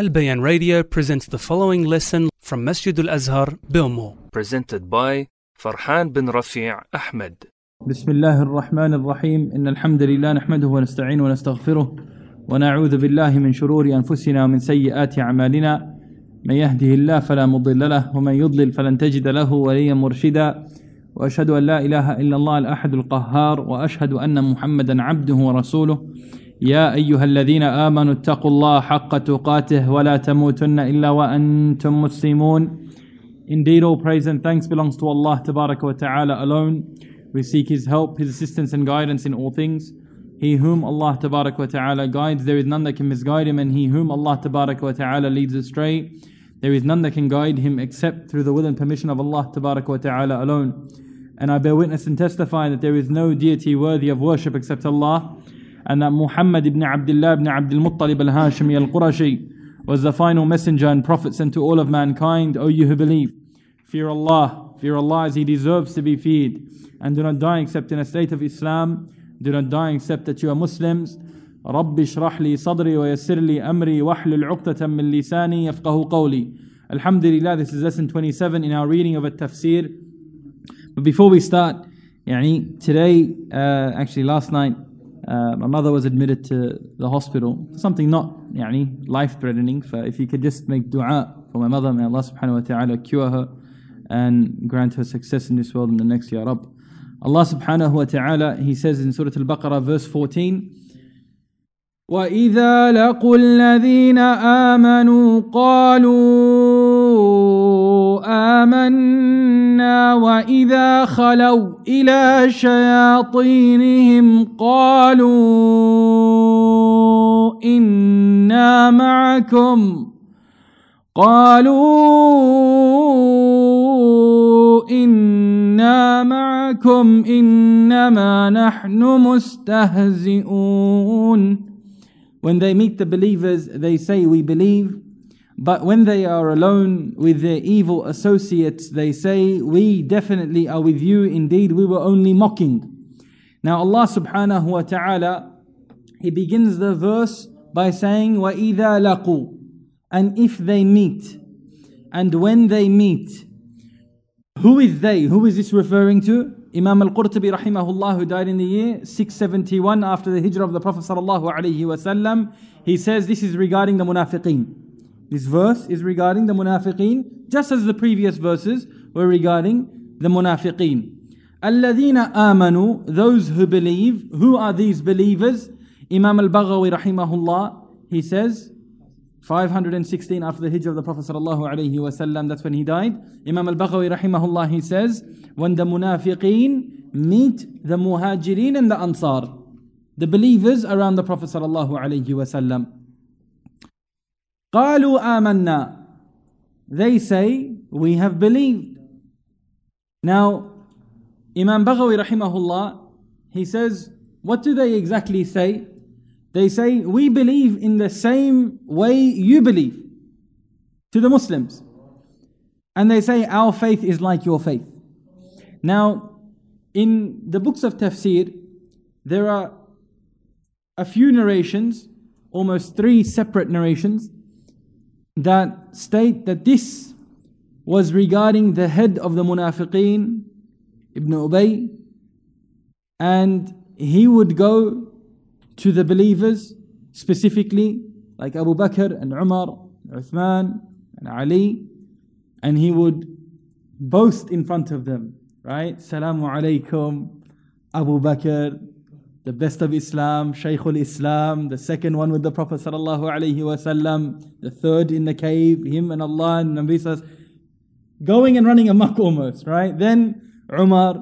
Al Bayan Radio presents the following lesson from Masjid Al Azhar, Bilmo. presented by Farhan bin Rafi' Ahmed. بسم الله الرحمن الرحيم إن الحمد لله نحمده ونستعينه ونستغفره ونعوذ بالله من شرور أنفسنا ومن سيئات أعمالنا من يهده الله فلا مضل له ومن يضلل فلن تجد له وليا مرشدا وأشهد أن لا إله إلا الله الأحد القهار وأشهد أن محمدا عبده ورسوله يا أيها الذين آمنوا اتقوا الله حق تقاته ولا تموتن إلا وأنتم مسلمون Indeed, all praise and thanks belongs to Allah Tabaraka wa Ta'ala alone. We seek His help, His assistance and guidance in all things. He whom Allah Tabaraka wa Ta'ala guides, there is none that can misguide him, and he whom Allah Tabaraka wa Ta'ala leads astray, there is none that can guide him except through the will and permission of Allah Tabaraka wa Ta'ala alone. And I bear witness and testify that there is no deity worthy of worship except Allah, and that Muhammad ibn Abdullah ibn Abdul Muttalib al Hashimi al Qurashi was the final messenger and prophet sent to all of mankind. O you who believe, fear Allah, fear Allah as He deserves to be feared, and do not die except in a state of Islam. Do not die except that you are Muslims. رب اشرح لي صدري ويسر لي أمري واحلل عقدة من لساني يفقه قولي Alhamdulillah, this is lesson 27 in our reading of a tafsir. But before we start, يعني, today, uh, actually last night, uh, my mother was admitted to the hospital. Something not يعني, life threatening. If you could just make dua for my mother, may Allah subhanahu wa ta'ala cure her and grant her success in this world and the next, Ya Rabb. Allah subhanahu wa ta'ala, He says in Surah Al Baqarah, verse 14, وإذا لقوا الذين آمنوا قالوا آمنا وإذا خلوا إلى شياطينهم قالوا إنا معكم قالوا إنا معكم إنما نحن مستهزئون When they meet the believers, they say, We believe. But when they are alone with their evil associates, they say, We definitely are with you. Indeed, we were only mocking. Now, Allah subhanahu wa ta'ala, He begins the verse by saying, وَإِذَا لَقُوا And if they meet, and when they meet, who is they? Who is this referring to? Imam al-Qurtubi rahimahullah who died in the year 671 after the hijrah of the Prophet sallallahu alaihi wasallam he says this is regarding the munafiqeen this verse is regarding the munafiqeen just as the previous verses were regarding the munafiqeen الذين آمنوا those who believe who are these believers Imam al-Baghawi rahimahullah he says 516 after the hijrah of the Prophet sallallahu alaihi wasallam that's when he died Imam al-Baghawi rahimahullah he says when the munafiqeen meet the muhajirin and the ansar the believers around the Prophet sallallahu alaihi wasallam قالوا آمنا they say we have believed now Imam Baghawi rahimahullah he says what do they exactly say they say we believe in the same way you believe to the Muslims and they say our faith is like your faith now, in the books of tafsir, there are a few narrations, almost three separate narrations, that state that this was regarding the head of the munafiqeen, Ibn Ubay, and he would go to the believers specifically, like Abu Bakr and Umar, Uthman and Ali, and he would boast in front of them right? Salamu alaykum, Abu Bakr, the best of Islam, Shaykhul Islam, the second one with the Prophet sallallahu alaihi wasallam, the third in the cave, him and Allah and Nabi says, going and running amok almost, right? Then Umar,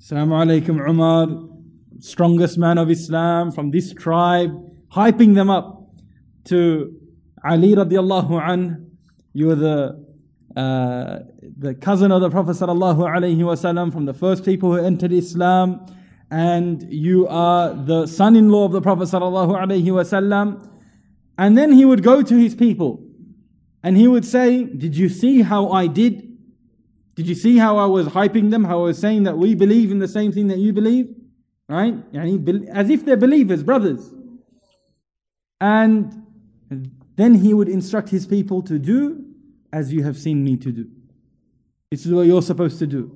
Salamu alaykum Umar, strongest man of Islam from this tribe, hyping them up to Ali radiallahu an, you are the uh, the cousin of the Prophet sallallahu alaihi wasallam from the first people who entered Islam, and you are the son-in-law of the Prophet sallallahu alaihi wasallam. And then he would go to his people, and he would say, "Did you see how I did? Did you see how I was hyping them? How I was saying that we believe in the same thing that you believe, right? As if they're believers, brothers." And then he would instruct his people to do as you have seen me to do. This is what you're supposed to do.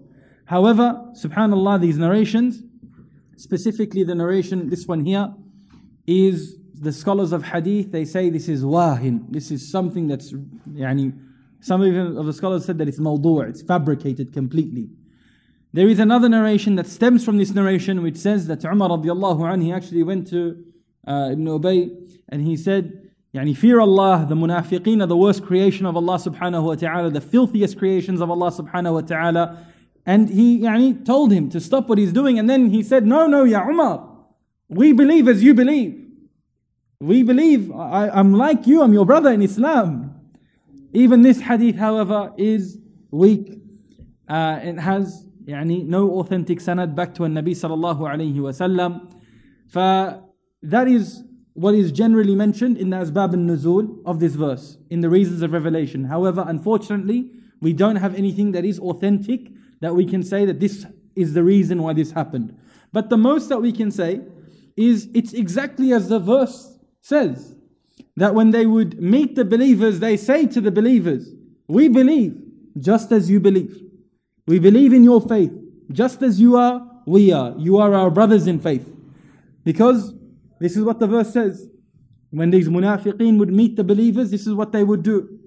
However, subhanAllah, these narrations, specifically the narration, this one here, is the scholars of hadith, they say this is wahin. This is something that's, yani, some even of the scholars said that it's mawdu', it's fabricated completely. There is another narration that stems from this narration which says that Umar radiallahu anhu, he actually went to uh, Ibn Ubay and he said, Yani fear Allah, the munafiqeen are the worst creation of Allah subhanahu wa ta'ala, the filthiest creations of Allah subhanahu wa ta'ala. And he yani, told him to stop what he's doing. And then he said, No, no, Ya Umar, we believe as you believe. We believe, I, I'm like you, I'm your brother in Islam. Even this hadith, however, is weak. Uh, it has يعني, no authentic sanad back to a Nabi sallallahu alayhi wasallam. That is what is generally mentioned in the Asbab al-Nuzul of this verse, in the reasons of revelation. However, unfortunately, we don't have anything that is authentic that we can say that this is the reason why this happened. But the most that we can say is it's exactly as the verse says that when they would meet the believers, they say to the believers, We believe just as you believe. We believe in your faith just as you are, we are. You are our brothers in faith. Because this is what the verse says. When these munafiqeen would meet the believers, this is what they would do.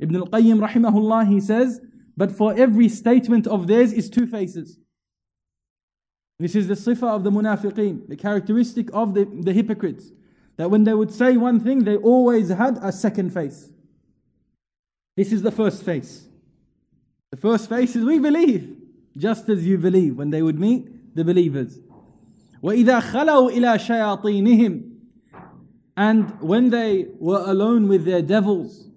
Ibn al-Qayyim rahimahullah, he says, but for every statement of theirs is two faces. This is the sifa of the munafiqeen, the characteristic of the, the hypocrites. That when they would say one thing, they always had a second face. This is the first face. The first face is we believe, just as you believe when they would meet the believers. وَإِذَا خَلَوْا إِلَى شَيَاطِينِهِمْ And when they were alone with their devils,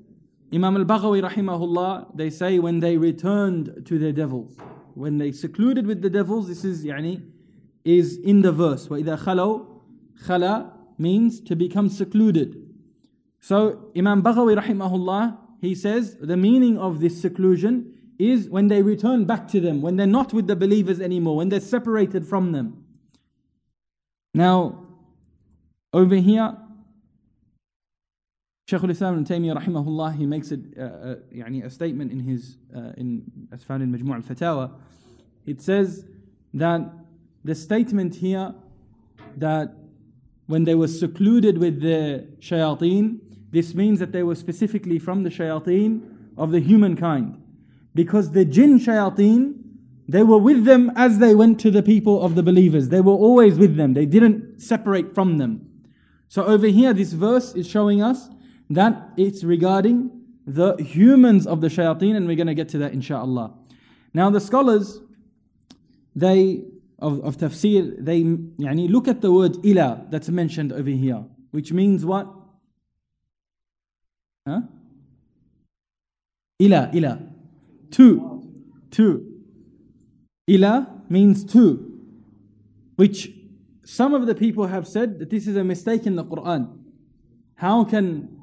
Imam al-Baghawi rahimahullah, they say when they returned to their devils, when they secluded with the devils, this is يعني, is in the verse. وَإِذَا خَلَوْا خَلَى means to become secluded. So Imam Baghawi rahimahullah, he says the meaning of this seclusion is when they return back to them, when they're not with the believers anymore, when they're separated from them. Now, over here, Shaykh al-Islam ibn Taymiyyah rahimahullah, he makes a, uh, a, a statement in his, uh, in, as found in Majmu' al-Fatawa. It says that the statement here that when they were secluded with the shayateen, this means that they were specifically from the shayateen of the humankind. Because the jinn shayateen, they were with them as they went to the people of the believers. They were always with them. They didn't separate from them. So over here, this verse is showing us that it's regarding the humans of the shayateen, and we're going to get to that inshallah. Now the scholars, they of, of tafsir, they yani, look at the word ila that's mentioned over here, which means what? Huh? Ila, ila. Two. Two. Ila means two, which some of the people have said that this is a mistake in the Quran. How can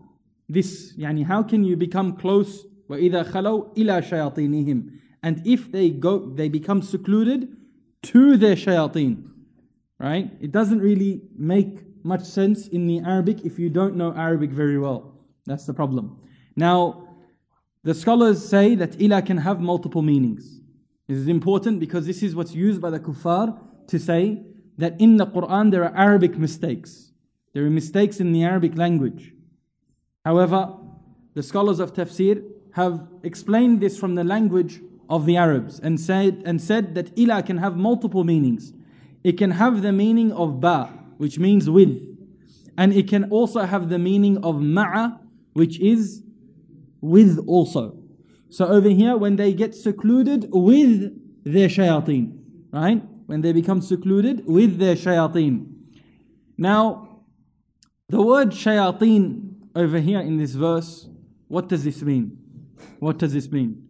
this, yani, how can you become close? وَإِذَا خَلَوْا إِلَى شَيَاطِينِهِمْ And if they go, they become secluded to their shayateen. Right? It doesn't really make much sense in the Arabic if you don't know Arabic very well. That's the problem. Now, the scholars say that ila can have multiple meanings. This is important because this is what's used by the kuffar to say that in the Quran there are Arabic mistakes. There are mistakes in the Arabic language. However, the scholars of tafsir have explained this from the language of the Arabs and said, and said that ila can have multiple meanings. It can have the meaning of ba, which means with, and it can also have the meaning of ma'a, which is with also. So over here, when they get secluded with their shayateen, right? When they become secluded with their shayateen. Now, the word shayateen over here in this verse, what does this mean? What does this mean?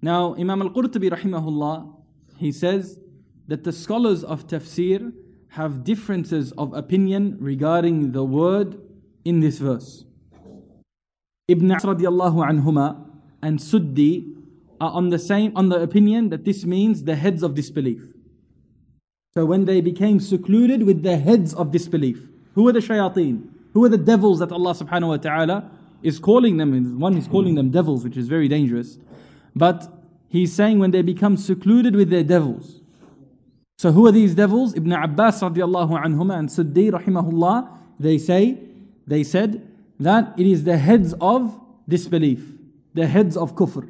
Now, Imam al-Qurtubi rahimahullah, he says that the scholars of tafsir have differences of opinion regarding the word in this verse. Ibn radiallahu anhuma and Suddi are on the same on the opinion that this means the heads of disbelief. So when they became secluded with the heads of disbelief, who were the shayateen? Who are the devils that Allah subhanahu wa ta'ala is calling them, one is calling them devils, which is very dangerous. But he's saying when they become secluded with their devils. So who are these devils? Ibn Abbas radiallahu anhuma and Suddi rahimahullah, they say, they said that it is the heads of disbelief, the heads of kufr,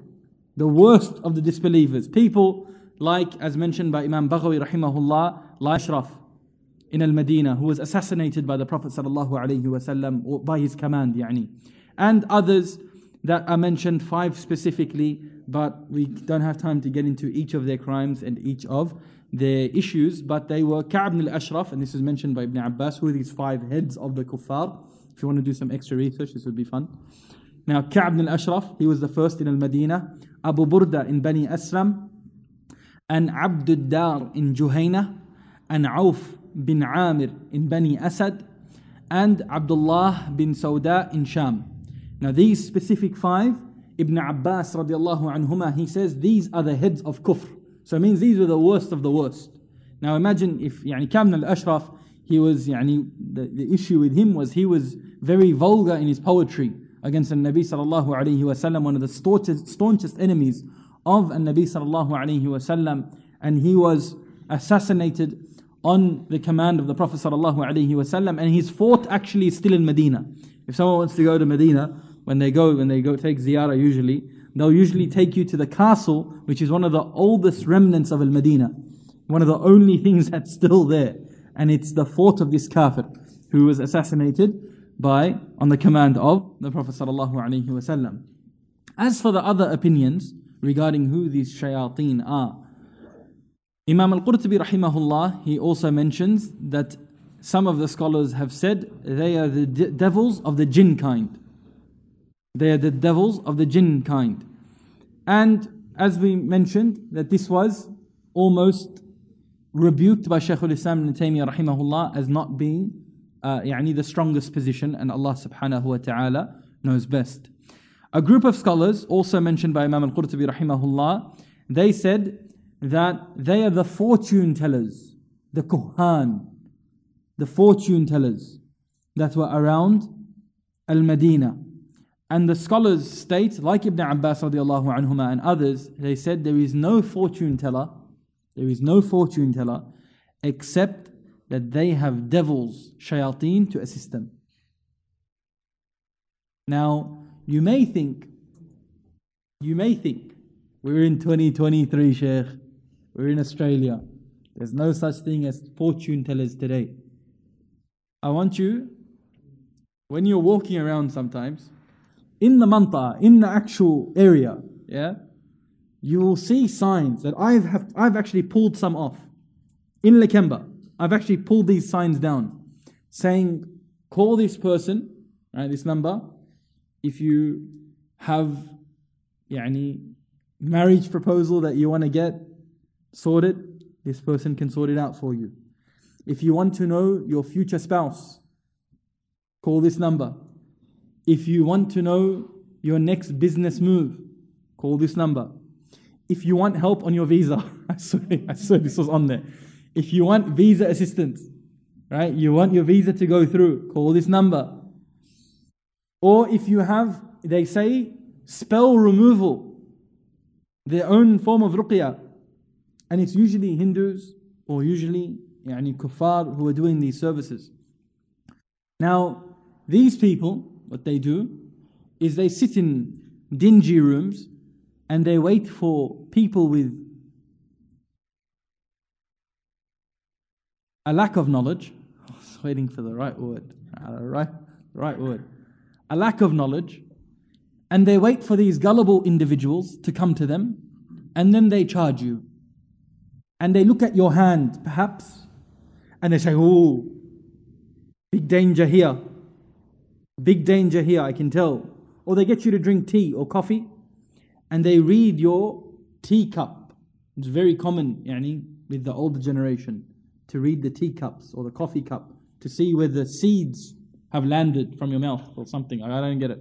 the worst of the disbelievers. People like, as mentioned by Imam Baghawi rahimahullah, like Ashraf in Al-Madinah, who was assassinated by the Prophet sallallahu alaihi wasallam, or by his command, yani. And others that are mentioned, five specifically, but we don't have time to get into each of their crimes and each of their issues. But they were Ka'b al-Ashraf, and this is mentioned by Ibn Abbas, who are these five heads of the kuffar. If you want to do some extra research, this would be fun. Now, Ka'b al-Ashraf, he was the first in Al-Madinah. Abu Burda in Bani Aslam, and Abdul Dar in Juhayna, and Auf bin Amir in Bani Asad and Abdullah bin Sauda in Sham. Now these specific five, Ibn Abbas radiallahu anhuma, he says these are the heads of kufr. So it means these were the worst of the worst. Now imagine if yani Ka'b al-Ashraf, he was yani the, the issue with him was he was very vulgar in his poetry against the Nabi sallallahu alayhi wasallam, one of the staunchest, staunchest enemies of the Nabi sallallahu alayhi wasallam, and he was assassinated on the command of the Prophet sallallahu alayhi wasallam, and his fort actually is still in Medina. If someone wants to go to Medina, when they go, when they go take ziyarah usually, they'll usually take you to the castle, which is one of the oldest remnants of Al-Madinah. One of the only things that's still there. And it's the fort of this kafir, who was assassinated by, on the command of the Prophet sallallahu alaihi wasallam. As for the other opinions regarding who these shayateen are, Imam al-Qurtubi rahimahullah, he also mentions that some of the scholars have said they are the de- devils of the jinn kind. They are the devils of the jinn kind. And as we mentioned, that this was almost rebuked by Shaykh al-Islam ibn Taymiyyah rahimahullah as not being uh, يعني the strongest position and Allah subhanahu wa ta'ala knows best. A group of scholars, also mentioned by Imam al-Qurtubi rahimahullah, they said that they are the fortune tellers, the kuhan, the fortune tellers that were around Al Medina. And the scholars state, like Ibn Abbas anhuma and others, they said there is no fortune teller, there is no fortune teller except that they have devils, shayateen, to assist them. Now, you may think, you may think, we're in 2023, Sheikh. We're in Australia. There's no such thing as fortune tellers today. I want you, when you're walking around sometimes, in the manta, in the actual area, yeah, you will see signs that I've have, I've actually pulled some off. In Lakemba, I've actually pulled these signs down, saying, call this person, right, this number, if you have any marriage proposal that you want to get sorted, this person can sort it out for you. If you want to know your future spouse, call this number. If you want to know your next business move, call this number. If you want help on your visa, I swear, I swear this was on there. If you want visa assistance, right? You want your visa to go through, call this number. Or if you have, they say, spell removal, their own form of ruqyah, and it's usually Hindus or usually yani, kuffar who are doing these services. Now, these people, what they do is they sit in dingy rooms and they wait for people with a lack of knowledge. I was waiting for the right word. Uh, right, right word. A lack of knowledge. And they wait for these gullible individuals to come to them and then they charge you and they look at your hand, perhaps, and they say, Oh, big danger here. Big danger here, I can tell. Or they get you to drink tea or coffee, and they read your teacup. It's very common yani, with the older generation to read the teacups or the coffee cup to see where the seeds have landed from your mouth or something. I don't get it.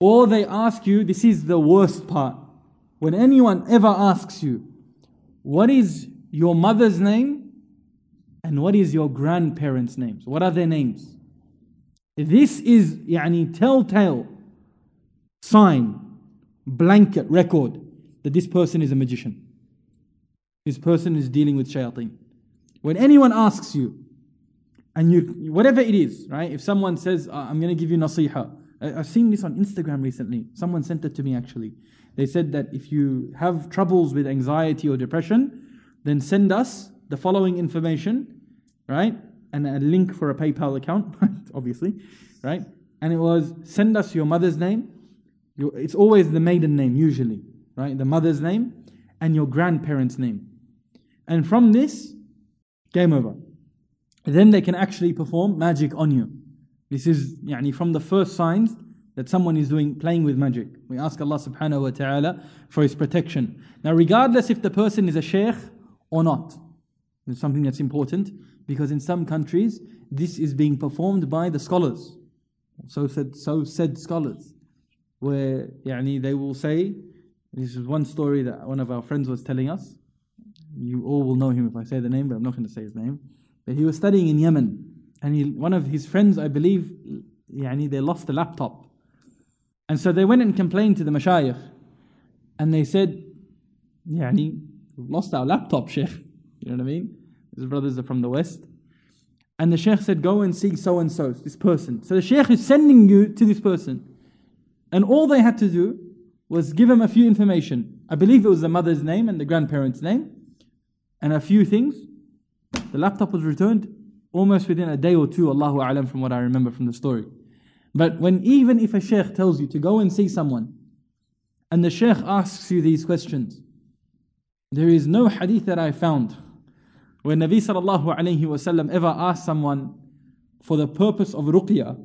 Or they ask you, this is the worst part. When anyone ever asks you, what is your mother's name and what is your grandparents' names? What are their names? This is يعني telltale sign, blanket record that this person is a magician. This person is dealing with shayateen. When anyone asks you, and you, whatever it is, right? If someone says, "Uh, I'm going to give you nasiha, I- I've seen this on Instagram recently. Someone sent it to me actually. They said that if you have troubles with anxiety or depression, then send us the following information, right? And a link for a PayPal account, obviously, right? And it was send us your mother's name. It's always the maiden name, usually, right? The mother's name and your grandparents' name. And from this, game over. Then they can actually perform magic on you. This is yani, from the first signs that someone is doing playing with magic. We ask Allah subhanahu wa ta'ala for his protection. Now, regardless if the person is a sheikh or not, it's something that's important because in some countries this is being performed by the scholars. So said so said scholars. Where yeah, they will say, this is one story that one of our friends was telling us. You all will know him if I say the name, but I'm not going to say his name. But he was studying in Yemen, and he, one of his friends, I believe, yani, they lost a laptop and so they went and complained to the mashayikh. And they said, Yani, we've lost our laptop, Sheikh. You know what I mean? His brothers are from the West. And the Sheikh said, Go and see so and so, this person. So the Sheikh is sending you to this person. And all they had to do was give him a few information. I believe it was the mother's name and the grandparents' name, and a few things. The laptop was returned almost within a day or two, Allahu A'lam, from what I remember from the story. But when even if a sheikh tells you to go and see someone, and the sheikh asks you these questions, there is no hadith that I found where Nabi sallallahu alayhi wasallam ever asked someone for the purpose of ruqya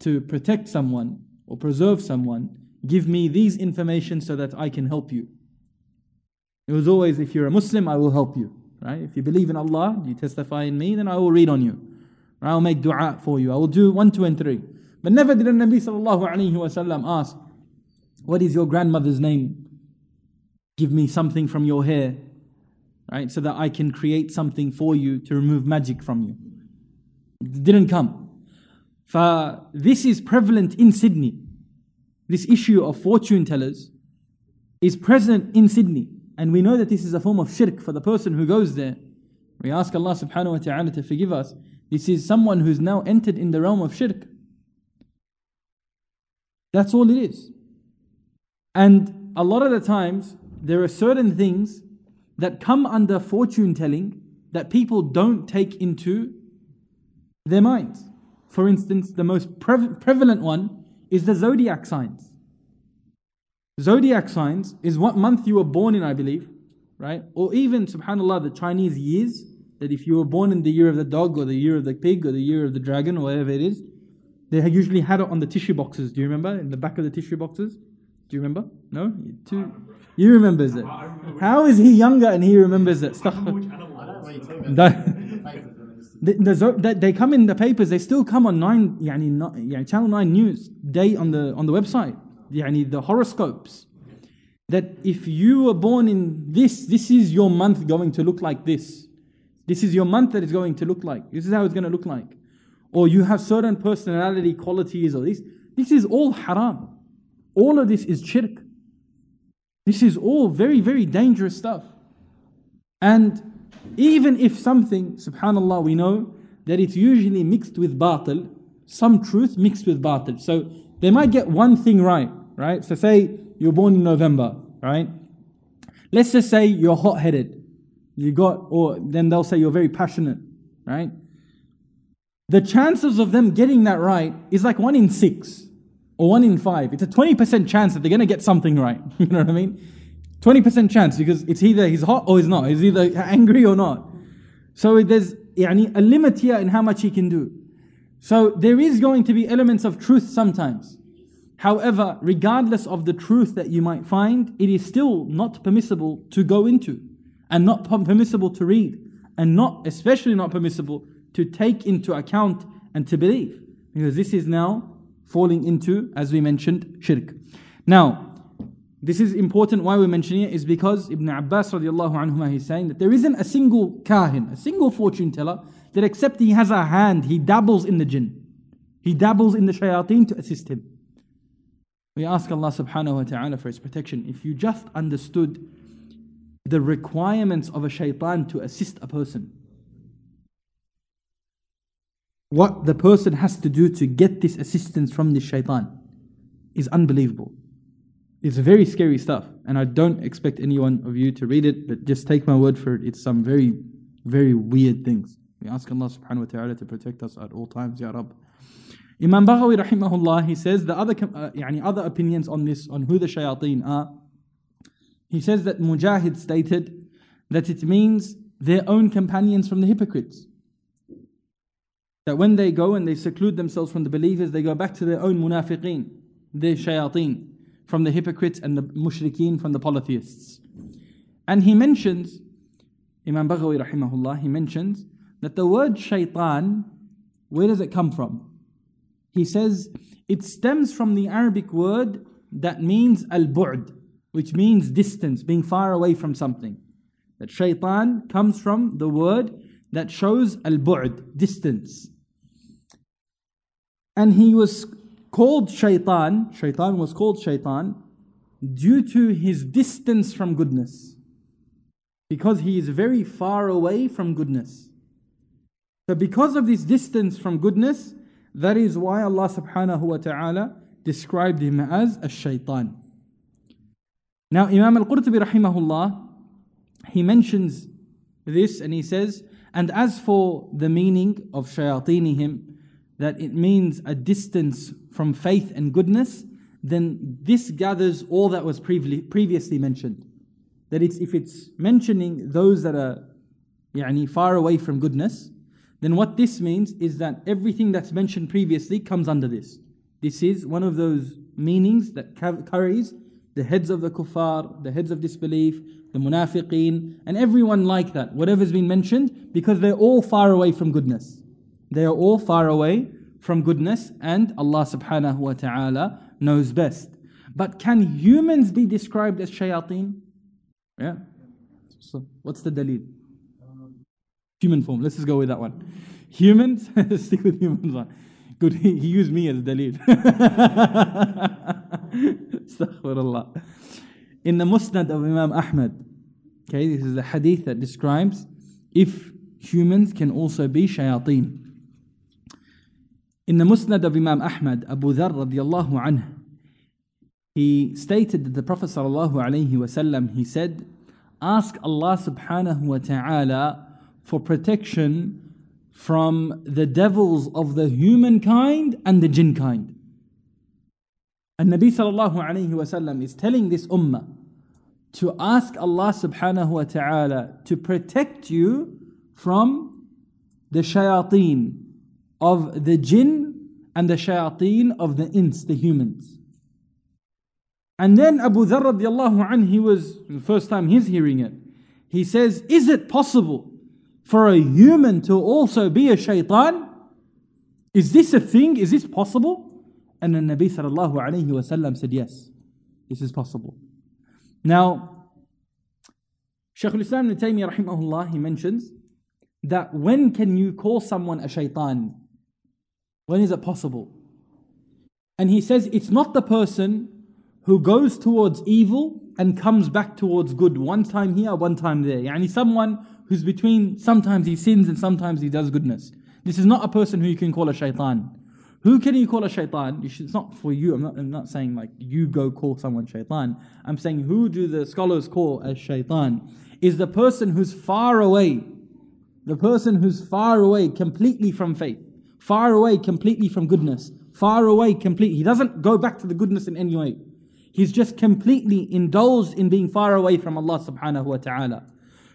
to protect someone or preserve someone, give me these information so that I can help you. It was always, if you're a Muslim, I will help you. Right? If you believe in Allah, you testify in me, then I will read on you. I will make dua for you. I will do one, two, and three. But never did the Nabi sallallahu alayhi wasallam ask, What is your grandmother's name? Give me something from your hair, right? So that I can create something for you to remove magic from you. It didn't come. For this is prevalent in Sydney. This issue of fortune tellers is present in Sydney. And we know that this is a form of shirk for the person who goes there. We ask Allah subhanahu wa ta'ala to forgive us. This is someone who's now entered in the realm of shirk. That's all it is. And a lot of the times, there are certain things that come under fortune telling that people don't take into their minds. For instance, the most prev- prevalent one is the zodiac signs. Zodiac signs is what month you were born in, I believe, right? Or even, subhanAllah, the Chinese years, that if you were born in the year of the dog or the year of the pig or the year of the dragon or whatever it is, they usually had it on the tissue boxes. Do you remember? In the back of the tissue boxes? Do you remember? No? You two? Remember. He remembers it. Remember How is he younger and he remembers it? Stuff. they, they come in the papers, they still come on 9, yani, Channel 9 News, day on the, on the website, yani the horoscopes. That if you were born in this, this is your month going to look like this. This is your month that is going to look like. This is how it's going to look like. Or you have certain personality qualities or this. This is all haram. All of this is shirk. This is all very, very dangerous stuff. And even if something, subhanAllah, we know that it's usually mixed with batil, some truth mixed with batil. So they might get one thing right, right? So say you're born in November, right? Let's just say you're hot headed. You got, or then they'll say you're very passionate, right? The chances of them getting that right is like one in six or one in five. It's a 20% chance that they're going to get something right. You know what I mean? 20% chance because it's either he's hot or he's not. He's either angry or not. So there's يعني, a limit here in how much he can do. So there is going to be elements of truth sometimes. However, regardless of the truth that you might find, it is still not permissible to go into and not permissible to read and not, especially not permissible to take into account and to believe. Because this is now falling into, as we mentioned, shirk. Now, this is important why we're mentioning it is because Ibn Abbas radiallahu anhuma he's saying that there isn't a single kahin, a single fortune teller that except he has a hand, he dabbles in the jinn. He dabbles in the shayateen to assist him. We ask Allah subhanahu wa ta'ala for His protection. If you just understood the requirements of a shaitan to assist a person, what the person has to do to get this assistance from the shaitan is unbelievable. It's very scary stuff, and I don't expect any one of you to read it, but just take my word for it. It's some very, very weird things. We ask Allah subhanahu wa ta'ala to protect us at all times, Ya Rabb. Imam Baghawi rahimahullah, he says the other, uh, يعني other opinions on this, on who the shayateen are. He says that Mujahid stated that it means their own companions from the hypocrites. That when they go and they seclude themselves from the believers, they go back to their own munafiqeen, their shayateen, from the hypocrites and the mushrikeen from the polytheists. And he mentions, Imam Baghawi rahimahullah, he mentions that the word shaitan, where does it come from? He says it stems from the Arabic word that means al bu'd, which means distance, being far away from something. That shaitan comes from the word that shows al bu'd, distance. And he was called shaitan, shaitan was called shaitan due to his distance from goodness. Because he is very far away from goodness. So, because of this distance from goodness, that is why Allah subhanahu wa ta'ala described him as a shaitan. Now, Imam al Qurtubi rahimahullah, he mentions this and he says, and as for the meaning of shayatinihim, that it means a distance from faith and goodness, then this gathers all that was previously mentioned. That it's, if it's mentioning those that are yani, far away from goodness, then what this means is that everything that's mentioned previously comes under this. This is one of those meanings that carries the heads of the kuffar, the heads of disbelief, the munafiqeen, and everyone like that, whatever's been mentioned, because they're all far away from goodness. They are all far away from goodness, and Allah subhanahu wa ta'ala knows best. But can humans be described as shayateen? Yeah. So, what's the dalil? Human form. Let's just go with that one. Humans, stick with humans. Good, he, he used me as dalil. Astaghfirullah. In the Musnad of Imam Ahmad, okay, this is the hadith that describes if humans can also be shayateen. In the Musnad of Imam Ahmad, Abu Dharr radiallahu anhu, he stated that the Prophet sallallahu alayhi wasallam, he said, ask Allah subhanahu wa ta'ala for protection from the devils of the humankind and the jinn kind. And Nabi sallallahu alayhi wasallam is telling this ummah to ask Allah subhanahu wa ta'ala to protect you from the shayateen of the jinn and the shayateen of the ins, the humans. And then Abu Dharr radiallahu anh, he was, the first time he's hearing it, he says, Is it possible for a human to also be a shaitan? Is this a thing? Is this possible? And the Nabi sallallahu alayhi wasallam said, Yes, this is possible. Now, Shaykh al-Islam ibn Taymiyyah rahimahullah, he mentions that when can you call someone a shaitan? When is it possible? And he says it's not the person who goes towards evil and comes back towards good one time here, one time there. Yani someone who's between sometimes he sins and sometimes he does goodness. This is not a person who you can call a shaitan. Who can you call a shaitan? It's not for you. I'm not, I'm not saying like you go call someone shaitan. I'm saying who do the scholars call as shaitan? Is the person who's far away. The person who's far away completely from faith. Far away completely from goodness. Far away completely. He doesn't go back to the goodness in any way. He's just completely indulged in being far away from Allah subhanahu wa ta'ala.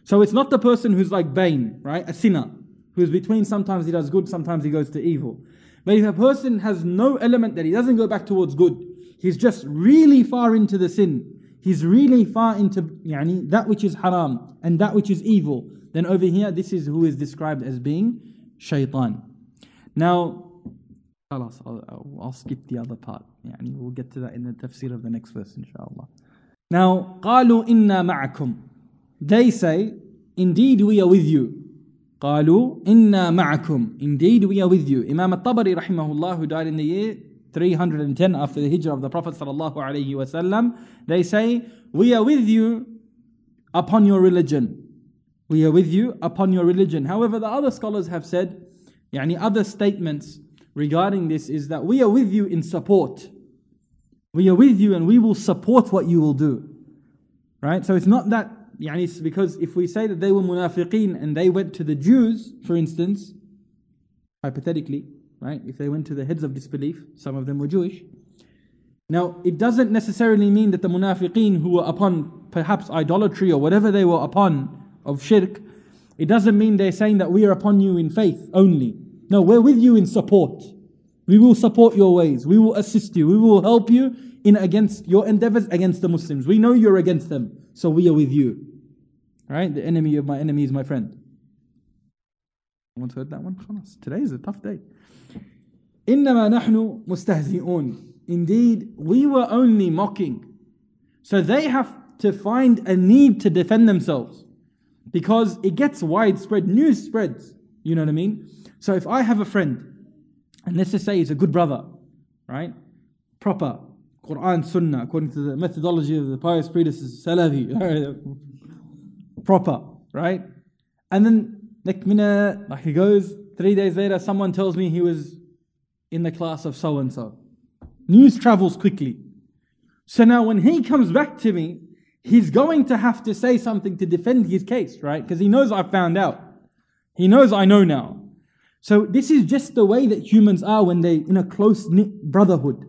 So it's not the person who's like Bain, right? A sinner, who's between sometimes he does good, sometimes he goes to evil. But if a person has no element that he doesn't go back towards good, he's just really far into the sin, he's really far into that which is haram and that which is evil, then over here, this is who is described as being shaitan. Now, I'll, I'll, skip the other part. يعني we'll get to that in the tafsir of the next verse, inshallah. Now, قالوا إنا معكم. They say, indeed we are with you. قالوا إنا معكم Indeed we are with you Imam al-Tabari rahimahullah who died in the year 310 after the hijrah of the Prophet sallallahu alaihi wasallam they say we are with you upon your religion we are with you upon your religion however the other scholars have said Yani other statements regarding this is that we are with you in support. We are with you and we will support what you will do. Right? So it's not that, yani it's because if we say that they were munafiqeen and they went to the Jews, for instance, hypothetically, right? If they went to the heads of disbelief, some of them were Jewish. Now, it doesn't necessarily mean that the munafiqeen who were upon perhaps idolatry or whatever they were upon of shirk, it doesn't mean they're saying that we are upon you in faith only. No, we're with you in support. We will support your ways. We will assist you. We will help you in against your endeavors against the Muslims. We know you're against them, so we are with you. Right? The enemy of my enemy is my friend. Someone's heard that one? خلاص. Today is a tough day. إنما نحن مستهزئون. Indeed, we were only mocking. So they have to find a need to defend themselves. Because it gets widespread, news spreads. You know what I mean? So if I have a friend, and let's just say he's a good brother, right? Proper, Quran, Sunnah, according to the methodology of the pious predecessors, Salafi, proper, right? And then, minute, like he goes, three days later, someone tells me he was in the class of so and so. News travels quickly. So now, when he comes back to me, he's going to have to say something to defend his case, right? Because he knows I've found out. He knows I know now. So, this is just the way that humans are when they're in a close knit brotherhood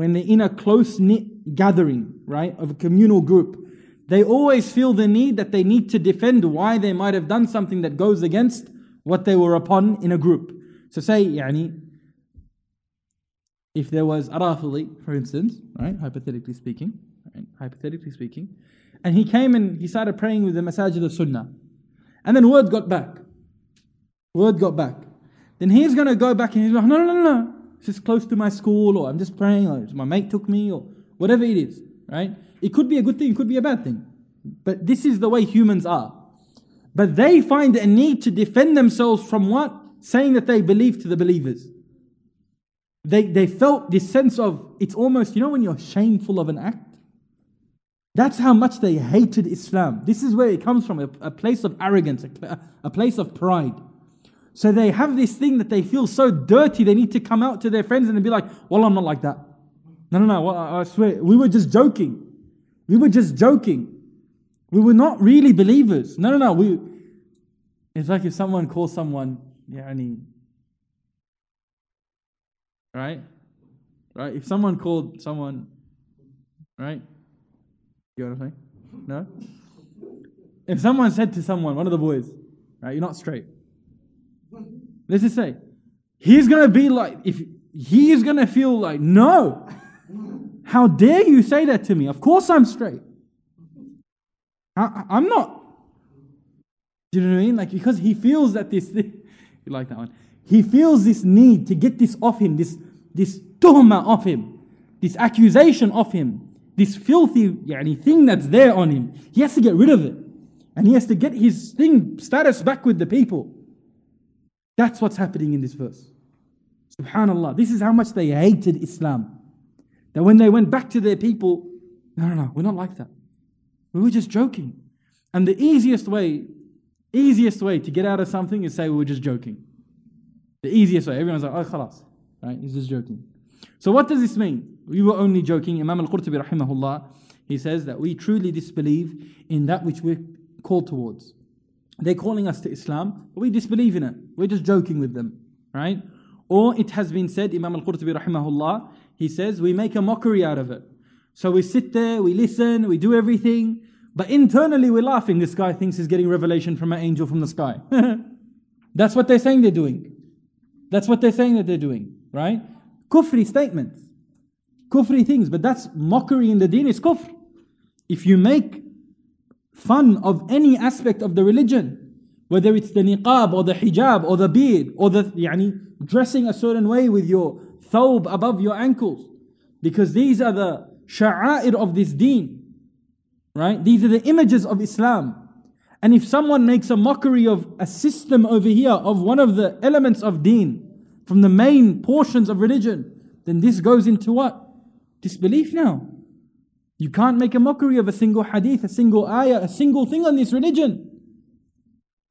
when they're in a close knit gathering, right, of a communal group, they always feel the need that they need to defend why they might have done something that goes against what they were upon in a group. So say, yani, if there was Arafili, for instance, right, hypothetically speaking, right, hypothetically speaking, and he came and he started praying with the Masajid of Sunnah, and then word got back. Word got back. Then he's going to go back and he's like, no, no, no, no. It's just close to my school, or I'm just praying, or my mate took me, or whatever it is, right? It could be a good thing, it could be a bad thing. But this is the way humans are. But they find a need to defend themselves from what? Saying that they believe to the believers. They, they felt this sense of, it's almost, you know, when you're shameful of an act? That's how much they hated Islam. This is where it comes from a, a place of arrogance, a, a place of pride. So they have this thing that they feel so dirty, they need to come out to their friends and be like, Well, I'm not like that. No, no, no, I swear, we were just joking. We were just joking. We were not really believers. No, no, no. We, it's like if someone calls someone, yani, right? Right? If someone called someone, right? You know what I'm saying? No? If someone said to someone, one of the boys, right, you're not straight. Let's just say, he's to be like, if he's to feel like, no, how dare you say that to me? Of course I'm straight. I, am not. Do you know what I mean? Like, because he feels that this thing, you like that one? He feels this need to get this off him, this, this tuhma off him, this accusation off him, this filthy yani, thing that's there on him. He has to get rid of it. And he has to get his thing, status back with the people. That's what's happening in this verse. Subhanallah. This is how much they hated Islam. That when they went back to their people, no, no, no, we're not like that. We were just joking. And the easiest way, easiest way to get out of something is say we were just joking. The easiest way. Everyone's like, oh, khalas. Right? He's just joking. So what does this mean? We were only joking. Imam al-Qurtubi rahimahullah, he says that we truly disbelieve in that which we're called towards. They're calling us to Islam, but we disbelieve in it. We're just joking with them, right? Or it has been said, Imam al-Qurtubi rahimahullah, he says, we make a mockery out of it. So we sit there, we listen, we do everything, but internally we're laughing. This guy thinks he's getting revelation from an angel from the sky. That's what they're saying they're doing. That's what they're saying that they're doing, right? Kufri statements. Kufri things, but that's mockery in the deen it's kufr. If you make fun of any aspect of the religion, whether it's the niqab or the hijab or the beard or the yani, dressing a certain way with your thawb above your ankles, because these are the sha'air of this deen, right? These are the images of Islam. And if someone makes a mockery of a system over here, of one of the elements of deen, from the main portions of religion, then this goes into what? Disbelief now. You can't make a mockery of a single hadith, a single ayah, a single thing on this religion.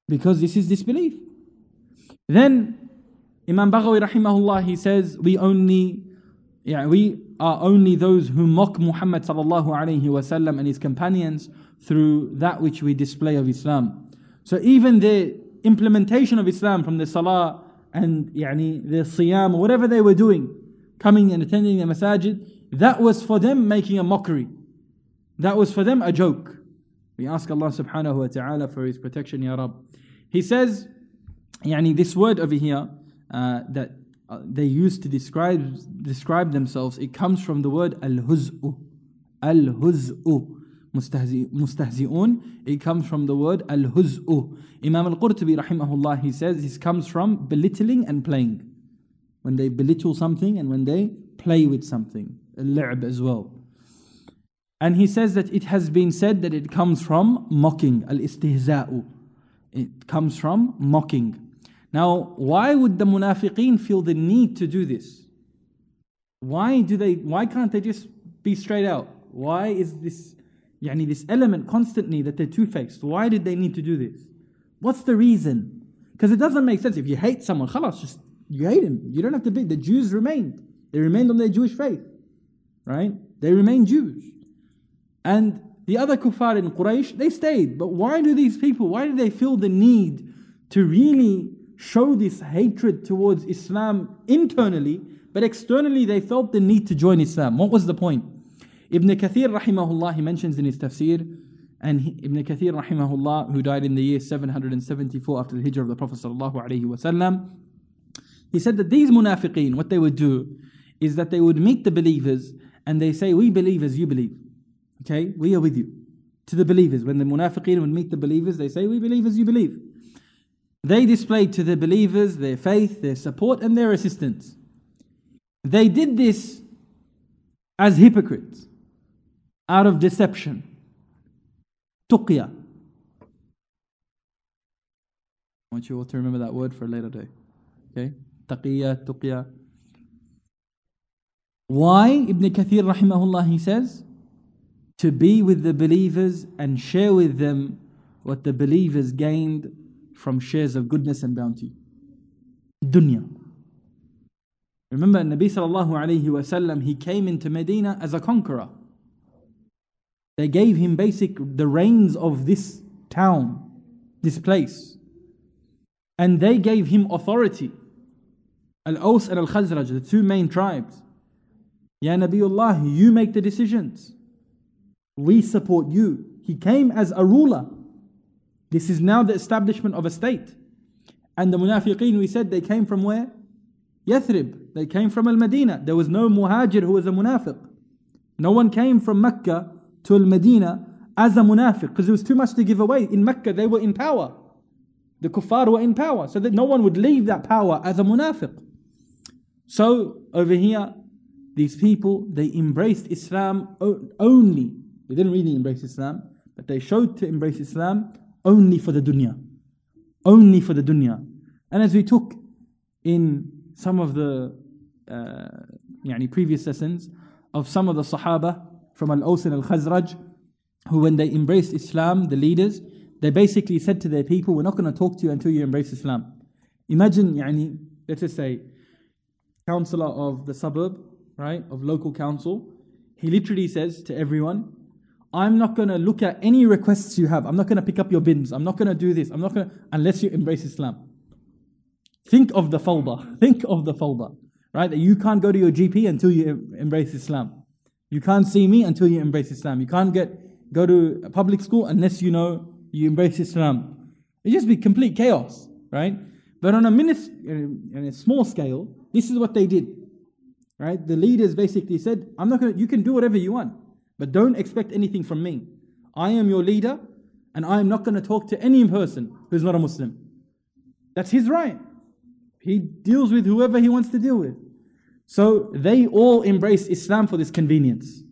Because this is disbelief. Then Imam Baghawi rahimahullah, he says, we only, yeah, we are only those who mock Muhammad sallallahu alayhi wasallam and his companions through that which we display of Islam. So even the implementation of Islam from the salah and yani, the siyam, whatever they were doing, coming and attending the masajid, that was for them making a mockery. That was for them a joke. We ask Allah subhanahu wa ta'ala for His protection, Ya Rab. He says, yani this word over here uh, that uh, they use to describe describe themselves, it comes from the word al-huz'u. Al-huz'u. Mustahzi'un, it comes from the word al-huz'u. Imam al-Qurtubi rahimahullah, he says this comes from belittling and playing. When they belittle something and when they play with something. Al-li'b as well. And he says that it has been said that it comes from mocking, al-istihza'u. It comes from mocking. Now, why would the munafiqeen feel the need to do this? Why do they why can't they just be straight out? Why is this yani this element constantly that they're two-faced? Why did they need to do this? What's the reason? Because it doesn't make sense. If you hate someone, just you hate him. You don't have to be. The Jews remained. They remained on their Jewish faith. Right? They remained Jews. And the other kuffar in Quraysh, they stayed. But why do these people, why do they feel the need to really show this hatred towards Islam internally, but externally they felt the need to join Islam. What was the point? Ibn Kathir rahimahullah, he mentions in his tafsir, and he, Ibn Kathir rahimahullah, who died in the year 774 after the hijrah of the Prophet sallallahu alaihi wasallam, he said that these munafiqeen, what they would do is that they would meet the believers and they say, we believe as you believe. Okay, we are with you. To the believers, when the munafiqeen would meet the believers, they say, we believe as you believe. They displayed to the believers their faith, their support, and their assistance. They did this as hypocrites, out of deception. Tuqya. I want you all to remember that word for a later day. Okay? Taqiyya, tuqya. Why? Ibn Kathir rahimahullah he says, to be with the believers and share with them what the believers gained from shares of goodness and bounty. Dunya. Remember, Nabi sallallahu alayhi wasallam, he came into Medina as a conqueror. They gave him basic the reins of this town, this place. And they gave him authority. Al-Aws and Al-Khazraj, the two main tribes. Ya Nabiullah, you make the decisions. We support you. He came as a ruler. This is now the establishment of a state. And the munafiqeen, we said they came from where? Yathrib. They came from Al Medina. There was no muhajir who was a munafiq. No one came from Mecca to Al Medina as a munafiq because there was too much to give away. In Mecca, they were in power. The kuffar were in power. So that no one would leave that power as a munafiq. So over here, these people, they embraced Islam only. They didn't really embrace Islam, but they showed to embrace Islam only for the dunya. Only for the dunya. And as we took in some of the uh, يعني previous lessons of some of the Sahaba from Al Aus and Al Khazraj, who when they embraced Islam, the leaders, they basically said to their people, We're not going to talk to you until you embrace Islam. Imagine, يعني, let's just say, councillor of the suburb, right, of local council, he literally says to everyone, I'm not going to look at any requests you have. I'm not going to pick up your bins. I'm not going to do this. I'm not going to, unless you embrace Islam. Think of the fawda. Think of the fawda. Right? That you can't go to your GP until you embrace Islam. You can't see me until you embrace Islam. You can't get go to a public school unless you know you embrace Islam. It just be complete chaos, right? But on a, minis- on a small scale, this is what they did. Right? The leaders basically said, I'm not gonna you can do whatever you want. But don't expect anything from me. I am your leader, and I am not going to talk to any person who's not a Muslim. That's his right. He deals with whoever he wants to deal with. So they all embrace Islam for this convenience.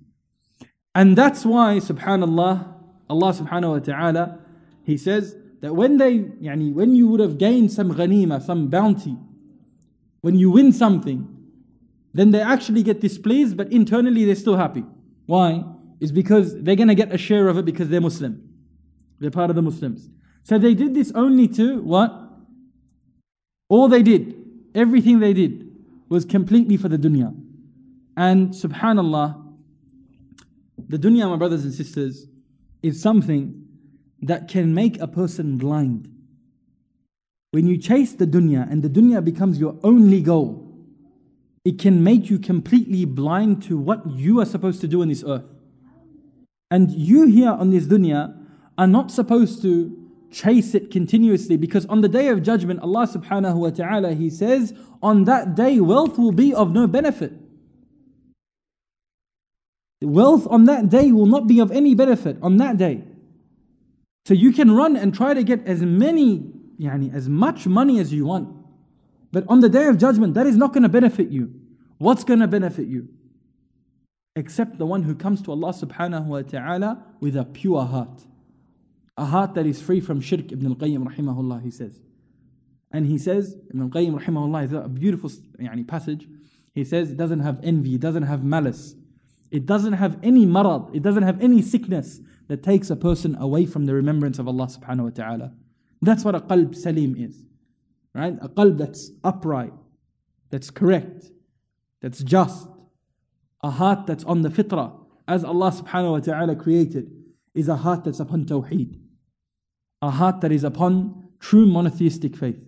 And that's why, subhanAllah, Allah subhanahu wa ta'ala, he says that when they, when you would have gained some ghanima, some bounty, when you win something, then they actually get displeased, but internally they're still happy. Why? Is because they're going to get a share of it because they're Muslim. They're part of the Muslims. So they did this only to what? All they did, everything they did, was completely for the dunya. And subhanallah, the dunya, my brothers and sisters, is something that can make a person blind. When you chase the dunya and the dunya becomes your only goal, it can make you completely blind to what you are supposed to do on this earth. And you here on this dunya are not supposed to chase it continuously because on the day of judgment, Allah subhanahu wa ta'ala, He says, on that day, wealth will be of no benefit. Wealth on that day will not be of any benefit on that day. So you can run and try to get as many, yani, as much money as you want. But on the day of judgment, that is not going to benefit you. What's going to benefit you? Except the one who comes to Allah subhanahu wa ta'ala with a pure heart. A heart that is free from shirk, Ibn al-Qayyim rahimahullah, he says. And he says, Ibn al-Qayyim rahimahullah is a beautiful yani, passage. He says it doesn't have envy, it doesn't have malice. It doesn't have any marad, it doesn't have any sickness that takes a person away from the remembrance of Allah subhanahu wa ta'ala. That's what a qalb salim is. Right? A qalb that's upright, that's correct, that's just. A heart that's on the fitrah, as Allah subhanahu wa ta'ala created, is a heart that's upon tawheed. A heart that is upon true monotheistic faith.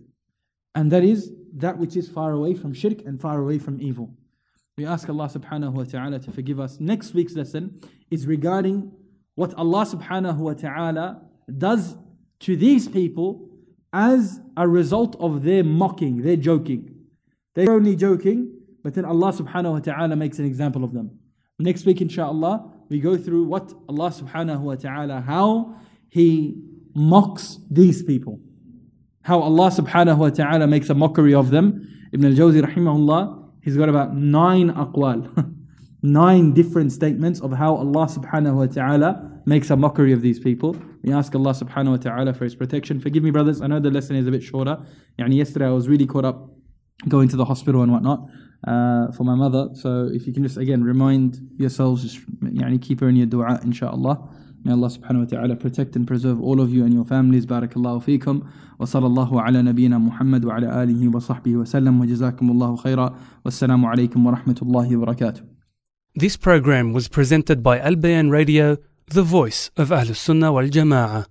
And that is that which is far away from shirk and far away from evil. We ask Allah subhanahu wa ta'ala to forgive us. Next week's lesson is regarding what Allah subhanahu wa ta'ala does to these people as a result of their mocking, their joking. They're only joking, but then Allah subhanahu wa ta'ala makes an example of them. Next week, inshallah, we go through what Allah subhanahu wa ta'ala, how He mocks these people. How Allah subhanahu wa ta'ala makes a mockery of them. Ibn al-Jawzi rahimahullah he's got about nine aqwal, nine different statements of how Allah subhanahu wa ta'ala makes a mockery of these people. We ask Allah subhanahu wa ta'ala for His protection. Forgive me, brothers, I know the lesson is a bit shorter. Yani yesterday I was really caught up going to the hospital and whatnot uh, for my mother. So if you can just again remind yourselves, just yani keep her in your dua, inshallah. May Allah subhanahu wa ta'ala protect and preserve all of you and your families. Barakallahu feekum. وصلى الله على نبينا محمد وعلى آله وصحبه وسلم وجزاكم الله خيرا والسلام عليكم ورحمة الله وبركاته This program was presented by Al Bayan Radio, the voice of Ahlus Sunnah wal Jama'ah.